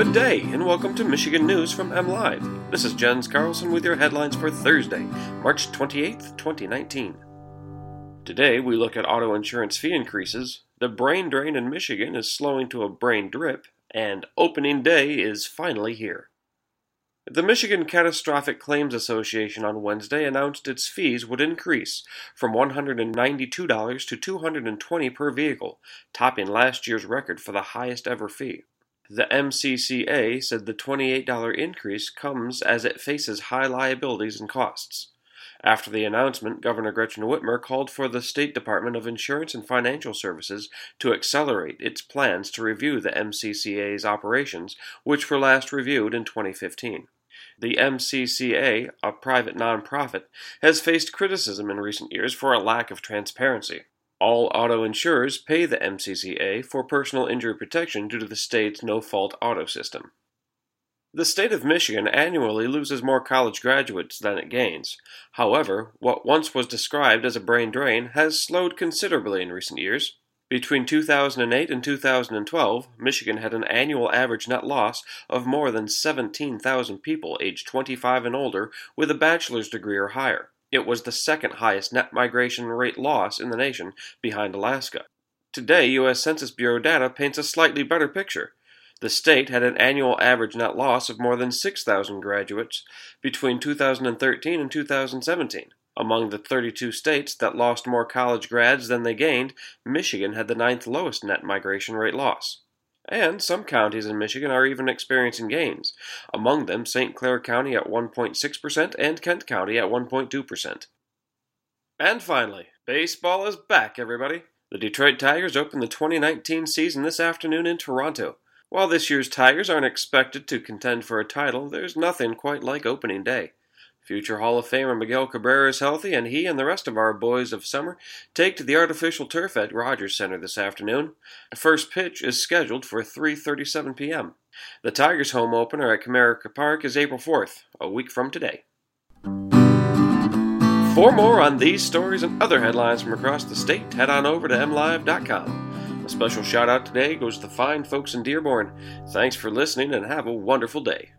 Good day, and welcome to Michigan News from M Live. This is Jens Carlson with your headlines for Thursday, March 28th, 2019. Today, we look at auto insurance fee increases, the brain drain in Michigan is slowing to a brain drip, and opening day is finally here. The Michigan Catastrophic Claims Association on Wednesday announced its fees would increase from $192 to $220 per vehicle, topping last year's record for the highest ever fee. The MCCA said the $28 increase comes as it faces high liabilities and costs. After the announcement, Governor Gretchen Whitmer called for the State Department of Insurance and Financial Services to accelerate its plans to review the MCCA's operations, which were last reviewed in 2015. The MCCA, a private nonprofit, has faced criticism in recent years for a lack of transparency. All auto insurers pay the MCCA for personal injury protection due to the state's no fault auto system. The state of Michigan annually loses more college graduates than it gains. However, what once was described as a brain drain has slowed considerably in recent years. Between 2008 and 2012, Michigan had an annual average net loss of more than 17,000 people aged 25 and older with a bachelor's degree or higher. It was the second highest net migration rate loss in the nation, behind Alaska. Today, U.S. Census Bureau data paints a slightly better picture. The state had an annual average net loss of more than 6,000 graduates between 2013 and 2017. Among the 32 states that lost more college grads than they gained, Michigan had the ninth lowest net migration rate loss. And some counties in Michigan are even experiencing gains, among them St. Clair County at 1.6% and Kent County at 1.2%. And finally, baseball is back, everybody. The Detroit Tigers open the 2019 season this afternoon in Toronto. While this year's Tigers aren't expected to contend for a title, there's nothing quite like opening day. Future Hall of Famer Miguel Cabrera is healthy, and he and the rest of our boys of summer take to the artificial turf at Rogers Center this afternoon. First pitch is scheduled for 3:37 p.m. The Tigers' home opener at Comerica Park is April 4th, a week from today. For more on these stories and other headlines from across the state, head on over to mlive.com. A special shout out today goes to the fine folks in Dearborn. Thanks for listening and have a wonderful day.